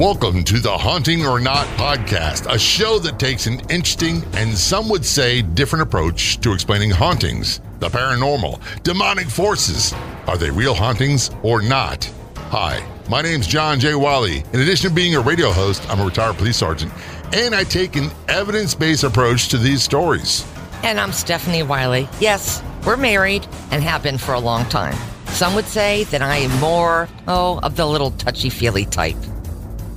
Welcome to the Haunting or Not podcast, a show that takes an interesting and some would say different approach to explaining hauntings, the paranormal, demonic forces. Are they real hauntings or not? Hi, my name's John J. Wiley. In addition to being a radio host, I'm a retired police sergeant, and I take an evidence based approach to these stories. And I'm Stephanie Wiley. Yes, we're married and have been for a long time. Some would say that I am more, oh, of the little touchy feely type.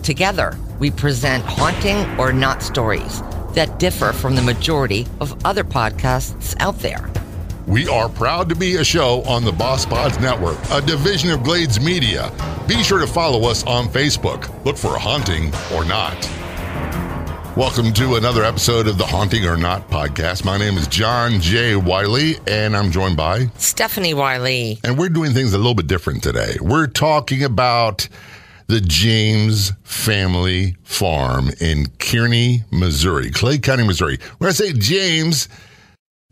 Together, we present haunting or not stories that differ from the majority of other podcasts out there. We are proud to be a show on the Boss Pods Network, a division of Glades Media. Be sure to follow us on Facebook. Look for Haunting or Not. Welcome to another episode of the Haunting or Not podcast. My name is John J. Wiley, and I'm joined by Stephanie Wiley. And we're doing things a little bit different today. We're talking about the James family farm in Kearney, Missouri, Clay County, Missouri. When I say James,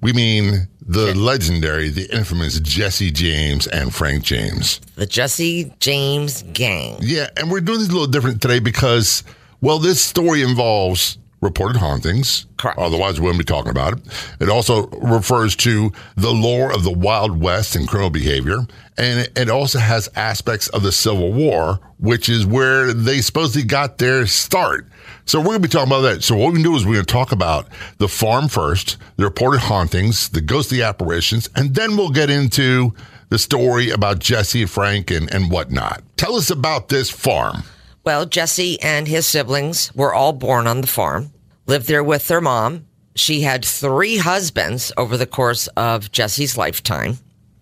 we mean the legendary, the infamous Jesse James and Frank James. The Jesse James Gang. Yeah, and we're doing this a little different today because, well, this story involves reported hauntings. Correct. Otherwise, we wouldn't be talking about it. It also refers to the lore of the Wild West and criminal behavior. And it also has aspects of the Civil War, which is where they supposedly got their start. So we're going to be talking about that. So what we can do is we're going to talk about the farm first, the reported hauntings, the ghostly apparitions, and then we'll get into the story about Jesse, Frank, and, and whatnot. Tell us about this farm. Well, Jesse and his siblings were all born on the farm, lived there with their mom. She had three husbands over the course of Jesse's lifetime.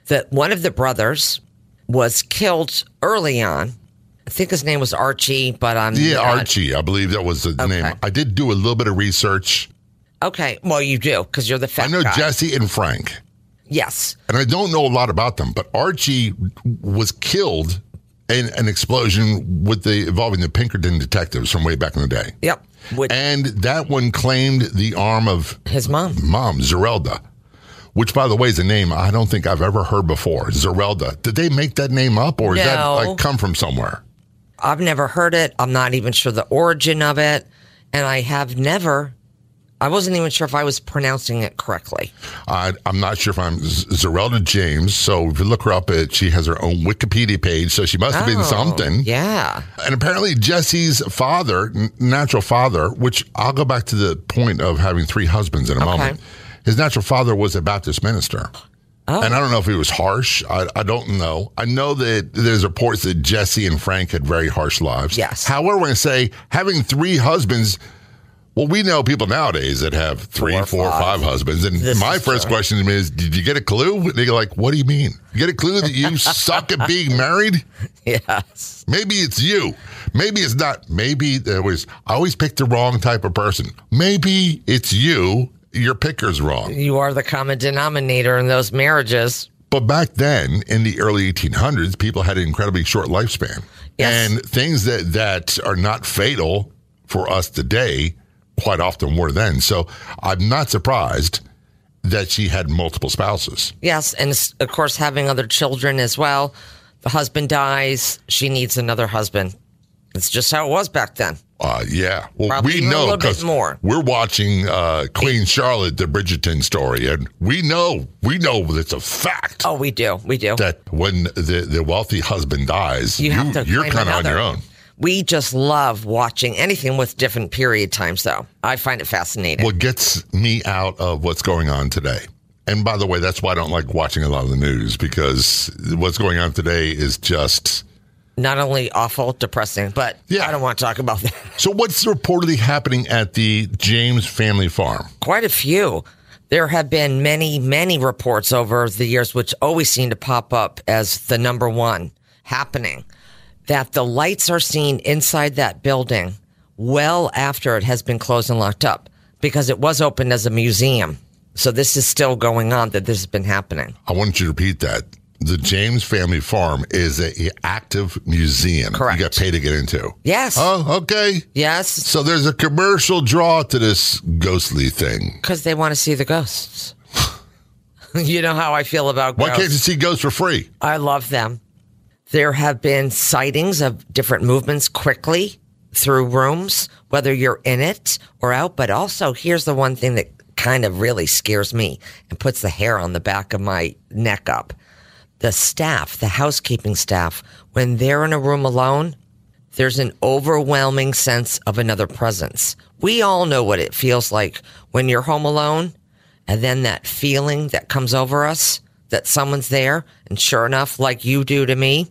That one of the brothers was killed early on. I think his name was Archie, but I'm Yeah, not- Archie, I believe that was the Okay. name. I did do a little bit of research. Okay, well you do because you're the fat I know guy. Jesse and Frank, Yes, and I don't know a lot about them, but Archie was killed in an explosion with the involving the Pinkerton detectives from way back in the day. yep. With And that one claimed the arm of his mom. mom, Zerelda, which, by the way, is a name I don't think I've ever heard before. Zerelda. Did they make that name up, or is that like come from somewhere? I've never heard it. I'm not even sure the origin of it, and I have never. I wasn't even sure if I was pronouncing it correctly. I, I'm not sure if I'm Zerelda James. So if you look her up, it, she has her own Wikipedia page. So she must have been Oh, something. Yeah. And apparently, Jesse's father, natural father, which I'll go back to the point of having three husbands in a Okay. moment. His natural father was a Baptist minister. Oh. And I don't know if he was harsh. I, I don't know. I know that there's reports that Jesse and Frank had very harsh lives. Yes. However, when I say having three husbands, well, we know people nowadays that have three, Four or four, or five. five husbands. And This my is first true. question is, did you get a clue? And they go like, what do you mean? You get a clue that you suck at being married? Yes. Maybe it's you. Maybe it's not. Maybe there was, I always pick the wrong type of person. Maybe it's you. Your picker's wrong. You are the common denominator in those marriages. But back then, in the early 1800s, people had an incredibly short lifespan. Yes. And things that, that are not fatal for us today quite often were then. So I'm not surprised that she had multiple spouses. Yes. And of course, having other children as well. The husband dies, she needs another husband. It's just how it was back then. Uh, yeah. Well, Probably we know because more. we're watching uh, Queen Charlotte, the Bridgerton story, and we know we know it's a fact Oh, we do. We do. that when the, the wealthy husband dies, You have to you're kind of on your own. We just love watching anything with different period times, though. I find it fascinating. What gets me out of what's going on today. And by the way, that's why I don't like watching a lot of the news because what's going on today is just. Not only awful, depressing, but Yeah. I don't want to talk about that. So, what's reportedly happening at the James family farm? Quite a few. There have been many, many reports over the years, which always seem to pop up as the number one happening, that the lights are seen inside that building well after it has been closed and locked up because it was opened as a museum. So this is still going on that this has been happening. I want you to repeat that. The James family farm is a active museum. Correct. You got paid to get into. Yes. Oh, okay. Yes. So there's a commercial draw to this ghostly thing. Because they want to see the ghosts. you know how I feel about Why ghosts. can't you see ghosts for free? I love them. There have been sightings of different movements quickly through rooms, whether you're in it or out. But also, here's the one thing that kind of really scares me and puts the hair on the back of my neck up. The staff, the housekeeping staff, when they're in a room alone, there's an overwhelming sense of another presence. We all know what it feels like when you're home alone and then that feeling that comes over us that someone's there. And sure enough, like you do to me,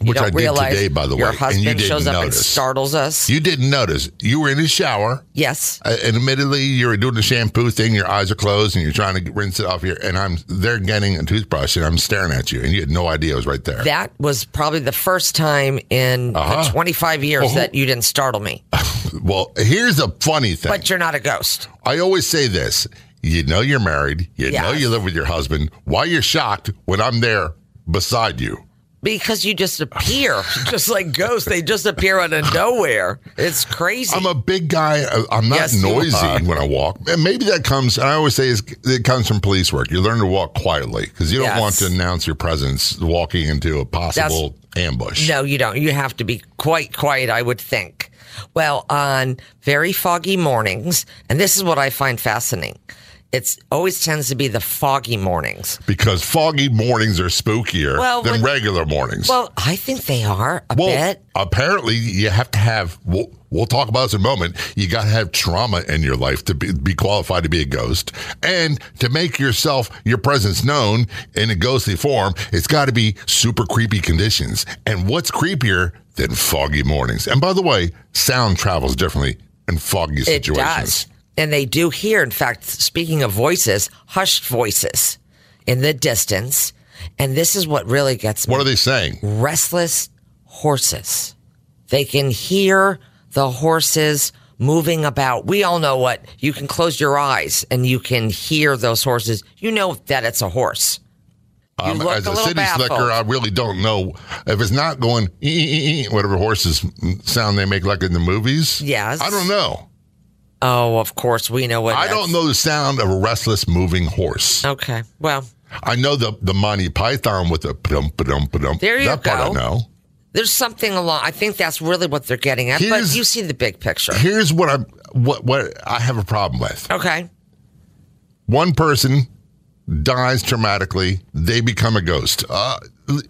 you Which don't I did today, by the your way. and you husband didn't shows up and startles us. You didn't notice. You were in the shower. yes. Uh, and admittedly, you were doing the shampoo thing. Your eyes are closed, and you're trying to rinse it off here. And I'm there getting a toothbrush, and I'm staring at you, and you had no idea I was right there. That was probably the first time in Uh-huh. the 25 years Oh. that you didn't startle me. well, here's a funny thing. But you're not a ghost. I always say this: you know you're married, you know you live with your husband. Why you're shocked when I'm there beside you? Because you just appear, just like ghosts. They just appear out of nowhere. It's crazy. I'm a big guy. I'm not Yes, noisy when I walk. And maybe that comes, and I always say it comes from police work. You learn to walk quietly because you don't Yes. want to announce your presence walking into a possible ambush. No, you don't. You have to be quite quiet, I would think. Well, on very foggy mornings, and this is what I find fascinating. It's always tends to be the foggy mornings. Because foggy mornings are spookier Well, than when- regular mornings. Well, I think they are a Well, bit. apparently, you have to have. We'll, we'll talk about this in a moment. You got to have trauma in your life to be, be qualified to be a ghost, and to make yourself your presence known in a ghostly form. It's got to be super creepy conditions. And what's creepier than foggy mornings? And by the way, sound travels differently in foggy It situations. does. And they do hear, in fact, speaking of voices, hushed voices in the distance. And this is what really gets me. What are they saying? restless horses. They can hear the horses moving about. We all know what you can close your eyes and you can hear those horses. You know that it's a horse. Um, as a a, city baffled. slicker, I really don't know if it's not going whatever horses sound they make like in the movies. Yes. I don't know. Oh, of course, we know what. I don't know the sound of a restless moving horse. Okay, well, I know the the Monty Python with the dum dum dum. There you that part I go. know. there's something along. I think that's really what they're getting at. but you see the big picture. Here's what I'm what what I have a problem with. Okay. One person dies traumatically, they become a ghost. Uh,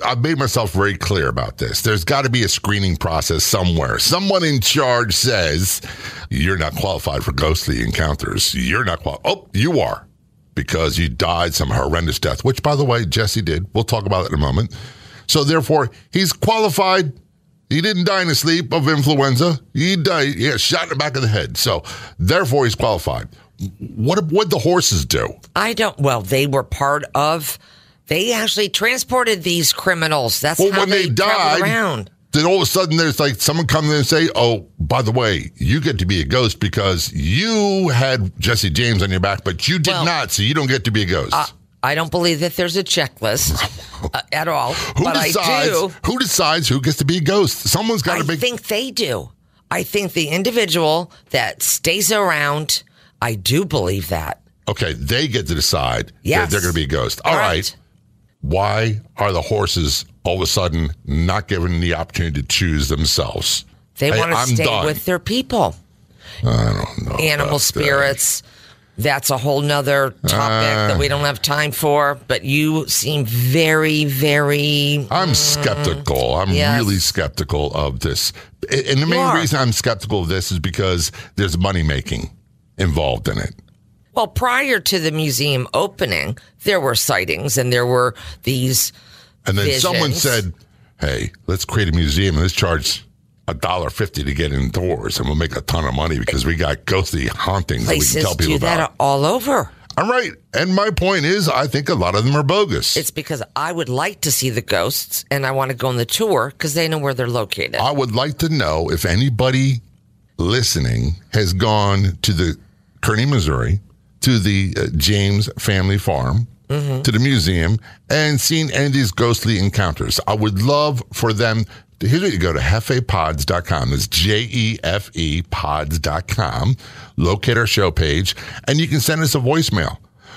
I've made myself very clear about this. There's got to be a screening process somewhere. Someone in charge says, You're not qualified for ghostly encounters. You're not qualified. Oh, you are because you died some horrendous death, which, by the way, Jesse did. We'll talk about it in a moment. So, therefore, he's qualified. He didn't die in his sleep of influenza. He died. He got shot in the back of the head. So, therefore, he's qualified. What what the horses do? I don't. Well, they were part of. They actually transported these criminals. That's Well, how when they, traveled died, around. then all of a sudden there's like someone come in and say, "Oh, by the way, you get to be a ghost because you had Jesse James on your back, but you did Well- not, so you don't get to be a ghost." Uh, I don't believe that there's a checklist uh, at all. who but decides? I do. Who decides who gets to be a ghost? Someone's got to be. I think they do. I think the individual that stays around. I do believe that. okay, they get to decide Yes. that they're going to be a ghost. All right. Why are the horses all of a sudden not given the opportunity to choose themselves? They Hey, want to I'm stay done. with their people. I don't know. Animal that. spirits. That's a whole nother topic Uh. that we don't have time for. But you seem very, very. I'm skeptical. I'm Mm. Yes. really skeptical of this. And the main reason I'm skeptical of this is because there's money making involved in it. Well, prior to the museum opening, there were sightings and there were these. And then someone said, "Hey, let's create a museum and let's charge a dollar fifty to get indoors, and we'll make a ton of money because we got ghostly hauntings that we can tell people do that about." all over. I'm right, and my point is, I think a lot of them are bogus. It's because I would like to see the ghosts and I want to go on the tour because they know where they're located. I would like to know if anybody listening has gone to the Kearney, Missouri, to the uh, James family farm, to the museum, and seen any of these ghostly encounters. I would love for them. Here's what you go to jefepods.com. That's J E F E pods.com. Locate our show page, and you can send us a voicemail.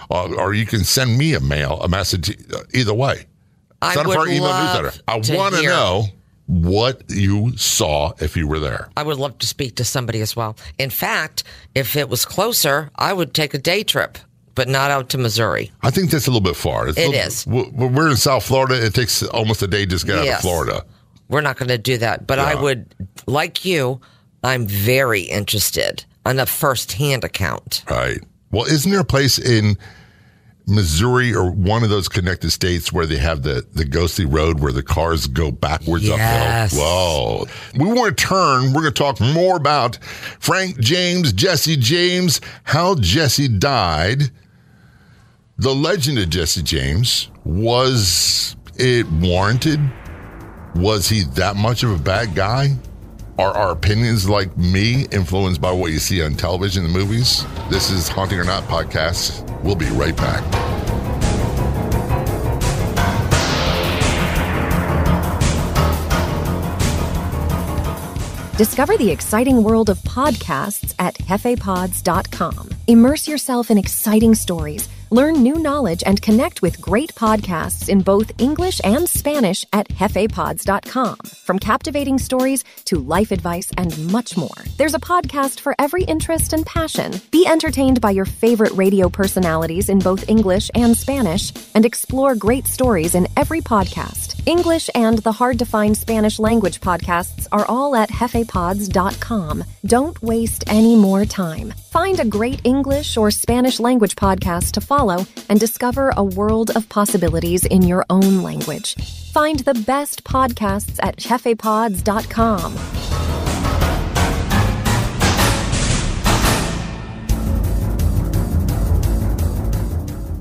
Uh, or you can send me a mail, a message, uh, either way. I Sign up for would our email newsletter. I want to know what you saw if you were there. I would love to speak to somebody as well. In fact, if it was closer, I would take a day trip, but not out to Missouri. I think that's a little bit far. It's It little- is. We're in South Florida. It takes almost a day just to get out of Florida. We're not going to do that. But I would, like you, I'm very interested on a first-hand account. Right. Well, isn't there a place in Missouri or one of those connected states where they have the, the ghostly road where the cars go backwards Yes. uphill? Whoa. We want to turn. We're going to talk more about Frank James, Jesse James, how Jesse died. The legend of Jesse James was it warranted? Was he that much of a bad guy? Are our opinions like me influenced by what you see on television and movies? This is Haunting or Not podcast. We'll be right back. Discover the exciting world of podcasts at jefepods.com. Immerse yourself in exciting stories, learn new knowledge, and connect with great podcasts in both English and Spanish at jefepods.com. From captivating stories to life advice and much more, there's a podcast for every interest and passion. Be entertained by your favorite radio personalities in both English and Spanish, and explore great stories in every podcast. English and the hard to find Spanish language podcasts are all at jefepods.com. Don't waste any more time. Find a great English or Spanish language podcast to follow and discover a world of possibilities in your own language. Find the best podcasts at jefepods.com.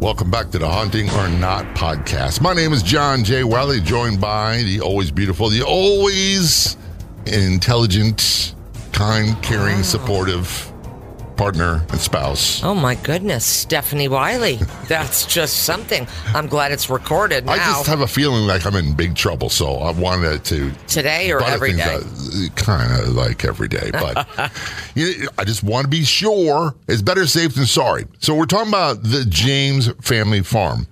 Welcome back to the Haunting or Not podcast. My name is John J. Wiley, joined by the always beautiful, the always intelligent, kind, caring, supportive partner and spouse. Oh my goodness, Stephanie Wiley. That's just something. I'm glad it's recorded now. I just have a feeling like I'm in big trouble, so I wanted to Today or every day? kind of like every day, but you- I just want to be sure. It's better safe than sorry. So we're talking about the James family farm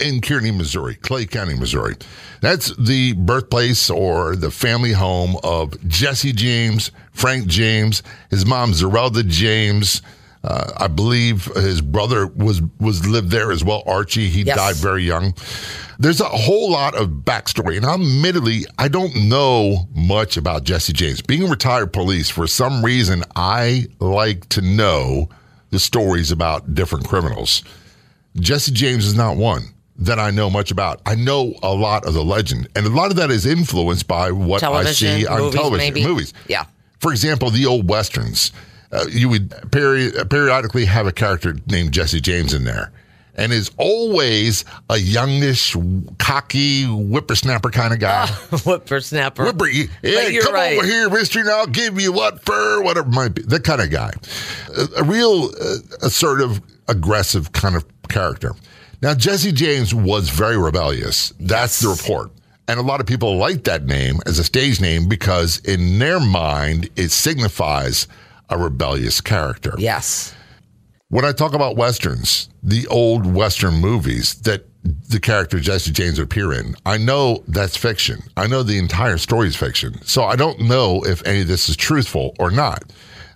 in Kearney, Missouri, Clay County, Missouri. That's the birthplace or the family home of Jesse James, Frank James, his mom Zerelda James. Uh, I believe his brother was was lived there as well. Archie, he Yes. died very young. There's a whole lot of backstory, and admittedly, I don't know much about Jesse James. Being a retired police, for some reason, I like to know the stories about different criminals. Jesse James is not one that I know much about. I know a lot of the legend, and a lot of that is influenced by what I see on movies, television, maybe? movies. Yeah. For example, the old westerns. Uh, you would peri- periodically have a character named Jesse James in there, and is always a youngish, cocky whippersnapper kind of guy. Whippersnapper. Whipper, you're come right. over here, mister, and I'll give you what fur, whatever it might be. That kind of guy. A, a real uh, assertive, aggressive kind of character. Now, Jesse James was very rebellious. That's the report. And a lot of people like that name as a stage name because in their mind, it signifies a rebellious character. Yes. When I talk about westerns, the old western movies that the character Jesse James would appear in, I know that's fiction. I know the entire story is fiction. So I don't know if any of this is truthful or not.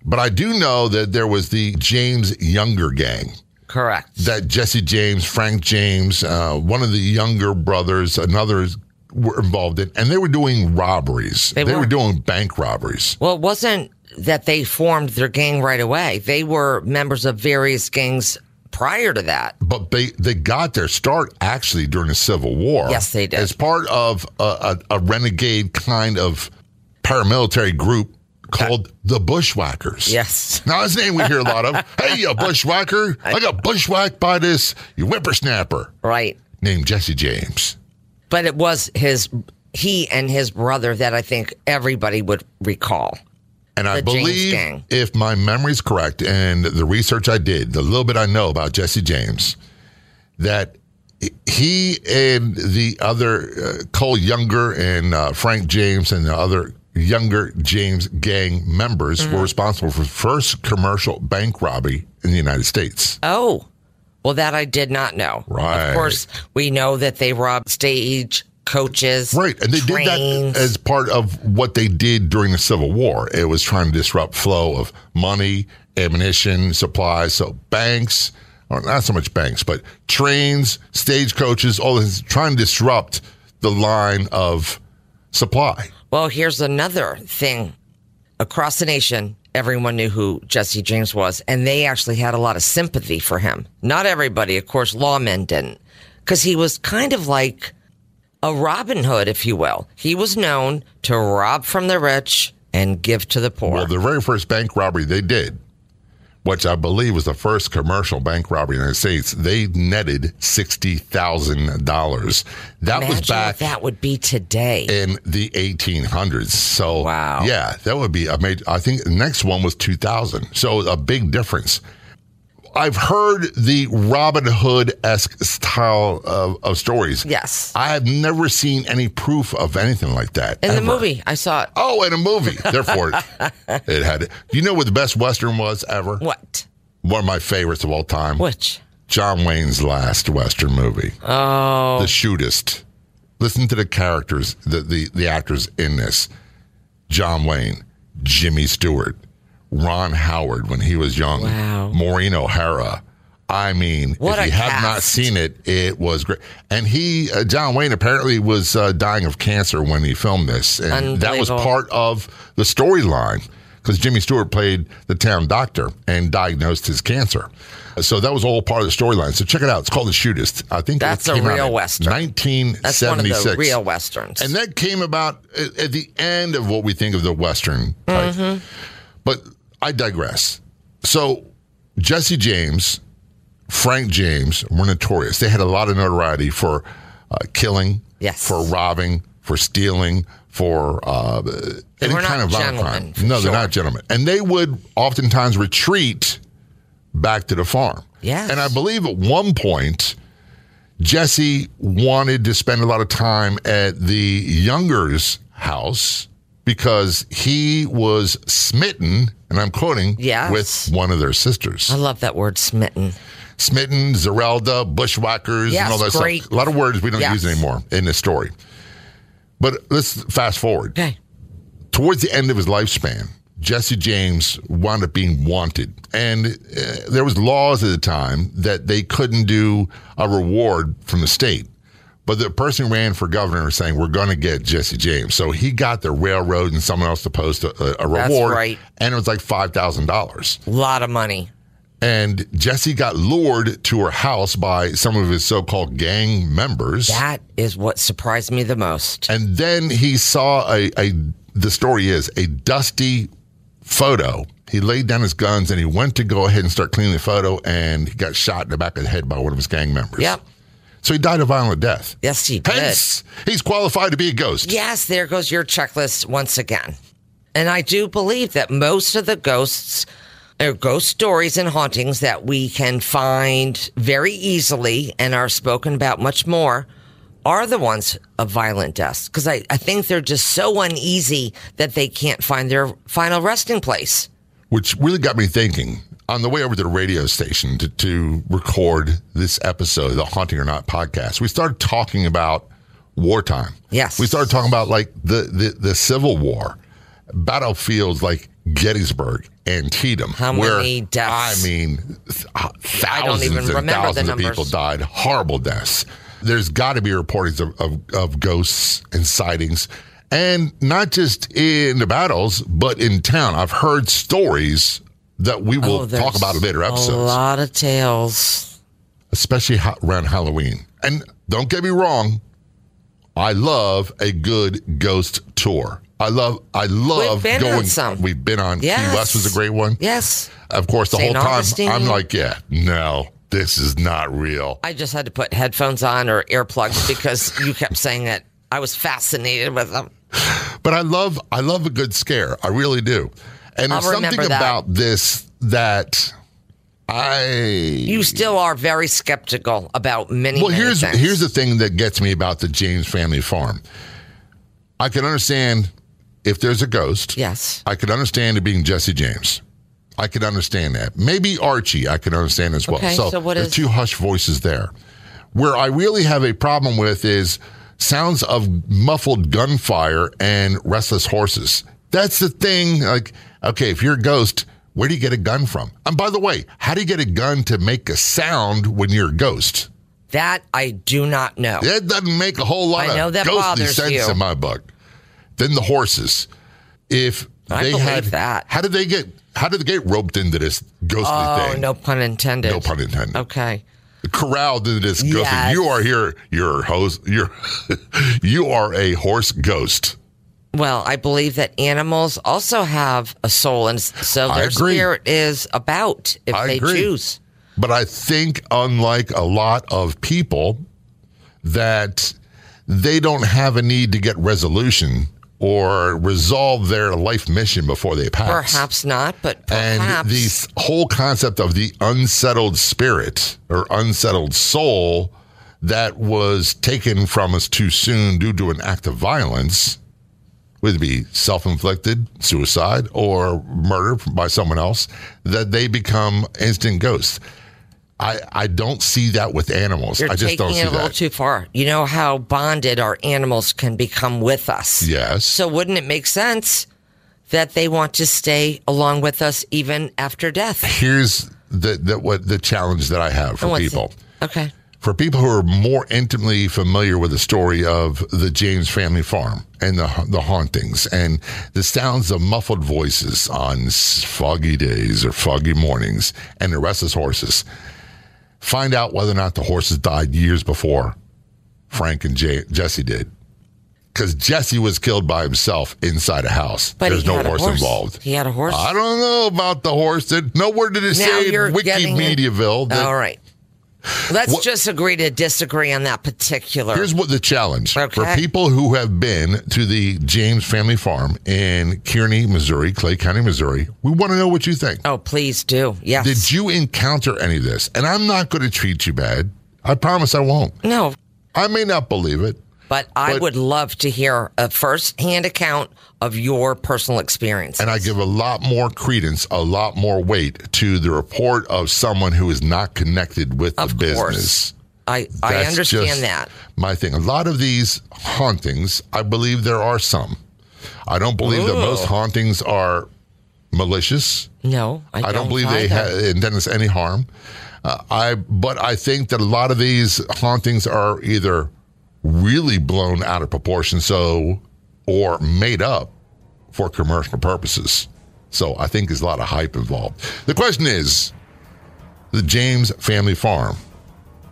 But I do know that there was the James Younger gang Correct. that Jesse James, Frank James, uh, one of the younger brothers, another were involved in, and they were doing robberies. They were were. doing bank robberies. Well, it wasn't that they formed their gang right away. They were members of various gangs prior to that. but they they got their start actually during the Civil War. Yes, they did. As part of a, a, a renegade kind of paramilitary group called the Bushwhackers. Yes. Now, his name we hear a lot of. hey, you bushwhacker! I got bushwhacked by this you whippersnapper Right. named Jesse James. But it was his, he and his brother that I think everybody would recall. And I believe, if my memory's correct, and the research I did, the little bit I know about Jesse James, that he and the other uh, Cole Younger and uh, Frank James and the other younger James gang members Mm-hmm. were responsible for the first commercial bank robbery in the United States. Oh, well, that I did not know. Right. Of course, we know that they robbed Stage coaches, Right. And they trains. did that as part of what they did during the Civil War. It was trying to disrupt flow of money, ammunition, supplies. So banks, or not so much banks, but trains, stagecoaches, all this, trying to disrupt the line of supply. Well, here's another thing. Across the nation, everyone knew who Jesse James was, and they actually had a lot of sympathy for him. Not everybody, of course, lawmen didn't, because he was kind of like a Robin Hood, if you will. He was known to rob from the rich and give to the poor. Well, the very first bank robbery they did, which I believe was the first commercial bank robbery in the United States, they netted $60,000. That Imagine was back that would be today. in the 1800s. So, Wow. yeah, that would be a major. I think the next one was 2000. So, a big difference. I've heard the Robin Hood esque style of, of stories. Yes. I have never seen any proof of anything like that. In the movie, I saw it. Oh, in a movie. Therefore, it had. Do you know what the best Western was ever? What? One of my favorites of all time. Which? John Wayne's last Western movie. Oh, The Shootist. Listen to the characters, the, the, the actors in this. John Wayne, Jimmy Stewart, Ron Howard when he was young, Wow. Maureen O'Hara. I mean, What if you have not seen it, it was great. And he, uh, John Wayne, apparently was uh, dying of cancer when he filmed this, and that was part of the storyline because Jimmy Stewart played the town doctor and diagnosed his cancer. So that was all part of the storyline. So check it out. It's called The Shootist. I think That's a real Western. 1976. that's one of the real westerns. And that came about at, at the end of what we think of the Western type. Mm-hmm. But I digress. So Jesse James, Frank James were notorious. They had a lot of notoriety for uh, killing, Yes. for robbing, for stealing, for uh, any kind of violent crime. No, they're not gentlemen. And they would oftentimes retreat back to the farm. Yes. And I believe at one point, Jesse wanted to spend a lot of time at the Younger's house because he was smitten, and I'm quoting, Yes. with one of their sisters. I love that word, smitten. Smitten, Zerelda, bushwhackers, Yes, and all that great. stuff. A lot of words we don't Yes. use anymore in this story. But let's fast forward. Okay. Towards the end of his lifespan, Jesse James wound up being wanted, and uh, there was laws at the time that they couldn't do a reward from the state. But the person who ran for governor was saying, "We're going to get Jesse James." So he got the railroad and someone else to post a, a, reward, right. and it was like five thousand dollars. A lot of money. And Jesse got lured to her house by some of his so-called gang members. That is what surprised me the most. And then he saw a, a the story is a dusty photo. He laid down his guns and he went to go ahead and start cleaning the photo and he got shot in the back of the head by one of his gang members. Yep. So he died a violent death. Yes, he did. Hence, he's qualified to be a ghost. Yes, there goes your checklist once again. And I do believe that most of the ghosts or ghost stories and hauntings that we can find very easily and are spoken about much more are the ones of violent deaths. Because I, I think they're just so uneasy that they can't find their final resting place. Which really got me thinking. On the way over to the radio station to, to record this episode, the Haunting or Not podcast, we started talking about wartime. Yes. We started talking about like the, the, the Civil War, battlefields like Gettysburg, Antietam, How where many deaths? I mean, th- uh, thousands even and remember thousands of people died. Horrible deaths. There's got to be reportings of, of, of ghosts and sightings, and not just in the battles, but in town. I've heard stories that we will Oh, talk about in later episodes. A lot of tales. especially around Halloween. And don't get me wrong, I love a good ghost tour. I love, I love We've been on going. We've been on Yes. Key West was a great one. Yes. Of course, the St. whole time Augustine. I'm like, yeah, no, this is not real. I just had to put headphones on or earplugs because you kept saying that I was fascinated with them. But I love, I love a good scare. I really do. And I'll there's something that. about this that I You still are very skeptical about many. Well, many here's things. here's the thing that gets me about the James family farm. I can understand if there's a ghost. yes. I could understand it being Jesse James. I could understand that. Maybe Archie, I could understand as well. Okay, so what there's is- two hush voices there. Where I really have a problem with is sounds of muffled gunfire and restless horses. That's the thing. Like, okay, if you're a ghost, where do you get a gun from? And by the way, how do you get a gun to make a sound when you're a ghost? That I do not know. That doesn't make a whole lot I know of that ghostly bothers sense you. in my book. Then the horses. If I they believe had that. how did they get how did they get roped into this ghostly Oh, thing? no pun intended. No pun intended. Okay. Corralled into this ghostly. Yes. You are here. You're a host. You're you are a horse ghost. Well, I believe that animals also have a soul, and so their spirit is about if I they agree. choose. But I think, unlike a lot of people, that they don't have a need to get resolution or resolve their life mission before they pass. Perhaps not, but And perhaps. the whole concept of the unsettled spirit or unsettled soul that was taken from us too soon due to an act of violence, whether it be self inflicted, suicide, or murder by someone else, that they become instant ghosts. I, I don't see that with animals. You're I just taking don't see it a little that. too far. You know how bonded our animals can become with us. yes. So wouldn't it make sense that they want to stay along with us even after death? Here's the, the what the challenge that I have for What's people. it? Okay. For people who are more intimately familiar with the story of the James family farm and the the hauntings and the sounds of muffled voices on foggy days or foggy mornings and the restless horses, find out whether or not the horses died years before Frank and Jay, Jesse did. Because Jesse was killed by himself inside a house. But There's no horse, horse. involved. He had a horse. I don't know about the horse. Nowhere did it Now say you're getting in- Wikimediaville. All right. Let's What- just agree to disagree on that particular. Here's what the challenge Okay. for people who have been to the James family farm in Kearney, Missouri, Clay County, Missouri. We want to know what you think. oh, please do. Yes. Did you encounter any of this? And I'm not going to treat you bad. I promise I won't. no, I may not believe it. But I But- would love to hear a first-hand account of your personal experience. And I give a lot more credence, a lot more weight to the report of someone who is not connected with Of the course. business. I, I understand that. My thing. A lot of these hauntings, I believe there are some. I don't believe that most hauntings are malicious. No, I, I don't believe they ha- intend us any harm. Uh, I, but I think that a lot of these hauntings are either really blown out of proportion, so or made up for commercial purposes. So I think there's a lot of hype involved. The question is, the James family farm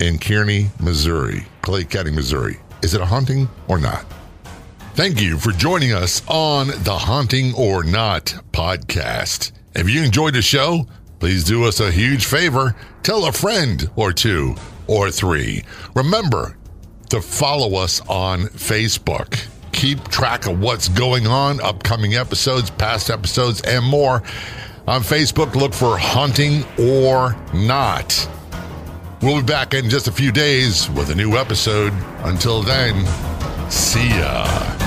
in Kearney, Missouri, Clay County, Missouri, is it a haunting or not? Thank you for joining us on the Haunting or Not podcast. If you enjoyed the show, please do us a huge favor. Tell a friend or two or three. Remember to follow us on Facebook. Keep track of what's going on, upcoming episodes, past episodes, and more. On Facebook, look for Haunting or Not. We'll be back in just a few days with a new episode. Until then, see ya.